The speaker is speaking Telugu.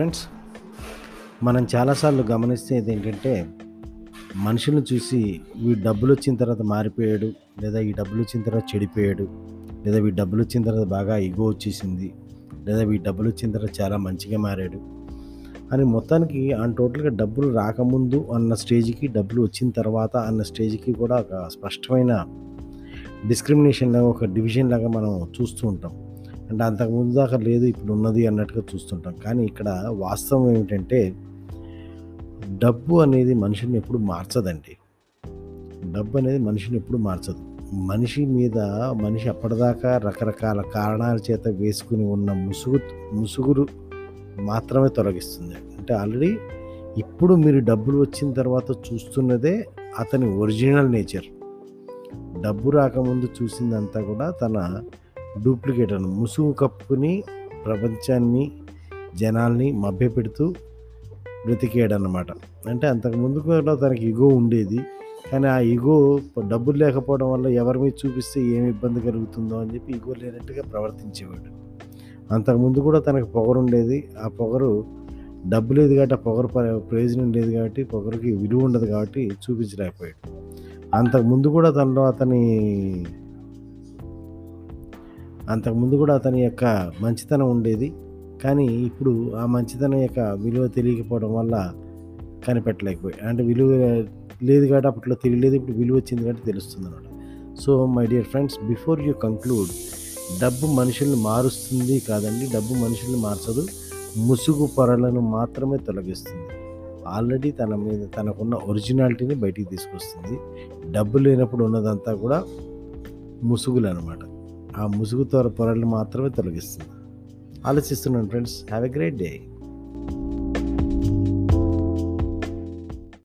ఫ్రెండ్స్ మనం చాలాసార్లు గమనిస్తేది ఏంటంటే మనుషులను చూసి వీడు డబ్బులు వచ్చిన తర్వాత మారిపోయాడు లేదా ఈ డబ్బులు వచ్చిన తర్వాత చెడిపోయాడు లేదా ఈ డబ్బులు వచ్చిన తర్వాత బాగా ఇగో వచ్చేసింది లేదా వీడి డబ్బులు వచ్చిన తర్వాత చాలా మంచిగా మారాడు. అని మొత్తానికి ఆ టోటల్గా డబ్బులు రాకముందు అన్న స్టేజ్కి డబ్బులు వచ్చిన తర్వాత అన్న స్టేజ్కి కూడా ఒక స్పష్టమైన డిస్క్రిమినేషన్ లాగా ఒక డివిజన్ లాగా మనం చూస్తూ ఉంటాం. అంటే అంతకుముందు దాకా లేదు ఇప్పుడు ఉన్నది అన్నట్టుగా చూస్తుంటాం. కానీ ఇక్కడ వాస్తవం ఏమిటంటే డబ్బు అనేది మనిషిని ఎప్పుడు మార్చదండి. డబ్బు అనేది మనిషిని ఎప్పుడు మార్చదు. మనిషి మీద మనిషి అప్పటిదాకా రకరకాల కారణాల చేత వేసుకుని ఉన్న ముసుగు ముసుగురు మాత్రమే తొలగిస్తుంది. అంటే ఆల్రెడీ ఇప్పుడు మీరు డబ్బులు వచ్చిన తర్వాత చూస్తున్నదే అతని ఒరిజినల్ నేచర్. డబ్బు రాకముందు చూసిందంతా కూడా తన డూప్లికేట్ అని ముసుగు కప్పుకుని ప్రపంచాన్ని జనాల్ని మభ్యపెడుతూ బ్రతికేయడం అన్నమాట అంటే అంతకుముందు కూడా తనకి ఇగో ఉండేది. కానీ ఆ ఇగో డబ్బులు లేకపోవడం వల్ల ఎవరి మీద చూపిస్తే ఏమి ఇబ్బంది కలుగుతుందో అని చెప్పి ఇగో లేనట్టుగా ప్రవర్తించేవాడు. అంతకుముందు కూడా తనకు పొగరు ఉండేది. ఆ పొగరు డబ్బు లేదు కాబట్టి ఆ పొగరు ప్రయోజనం లేదు కాబట్టి పొగరుకి విలువ ఉండదు కాబట్టి చూపించలేకపోయాడు. అంతకుముందు కూడా తనలో అతని అంతకుముందు కూడా అతని యొక్క మంచితనం ఉండేది. కానీ ఇప్పుడు ఆ మంచితనం యొక్క విలువ తెలియకపోవడం వల్ల కనిపెట్టలేకపోయాయి అంటే విలువ లేదు కాబట్టి అప్పట్లో తెలియలేదు ఇప్పుడు విలువ వచ్చింది కాబట్టి తెలుస్తుంది అనమాట so my dear friends before you conclude డబ్బు మనుషుల్ని మారుస్తుంది కాదండి. డబ్బు మనుషుల్ని మార్చదు. ముసుగు పొరలను మాత్రమే తొలగిస్తుంది. ఆల్రెడీ తన మీద తనకున్న ఒరిజినాలిటీని బయటికి తీసుకొస్తుంది. డబ్బు లేనప్పుడు ఉన్నదంతా కూడా ముసుగులు అనమాట ఆ ముసుగు తోర పొరలు మాత్రమే తొలగిస్తుంది. ఆలోచిస్తున్నాను friends have a great day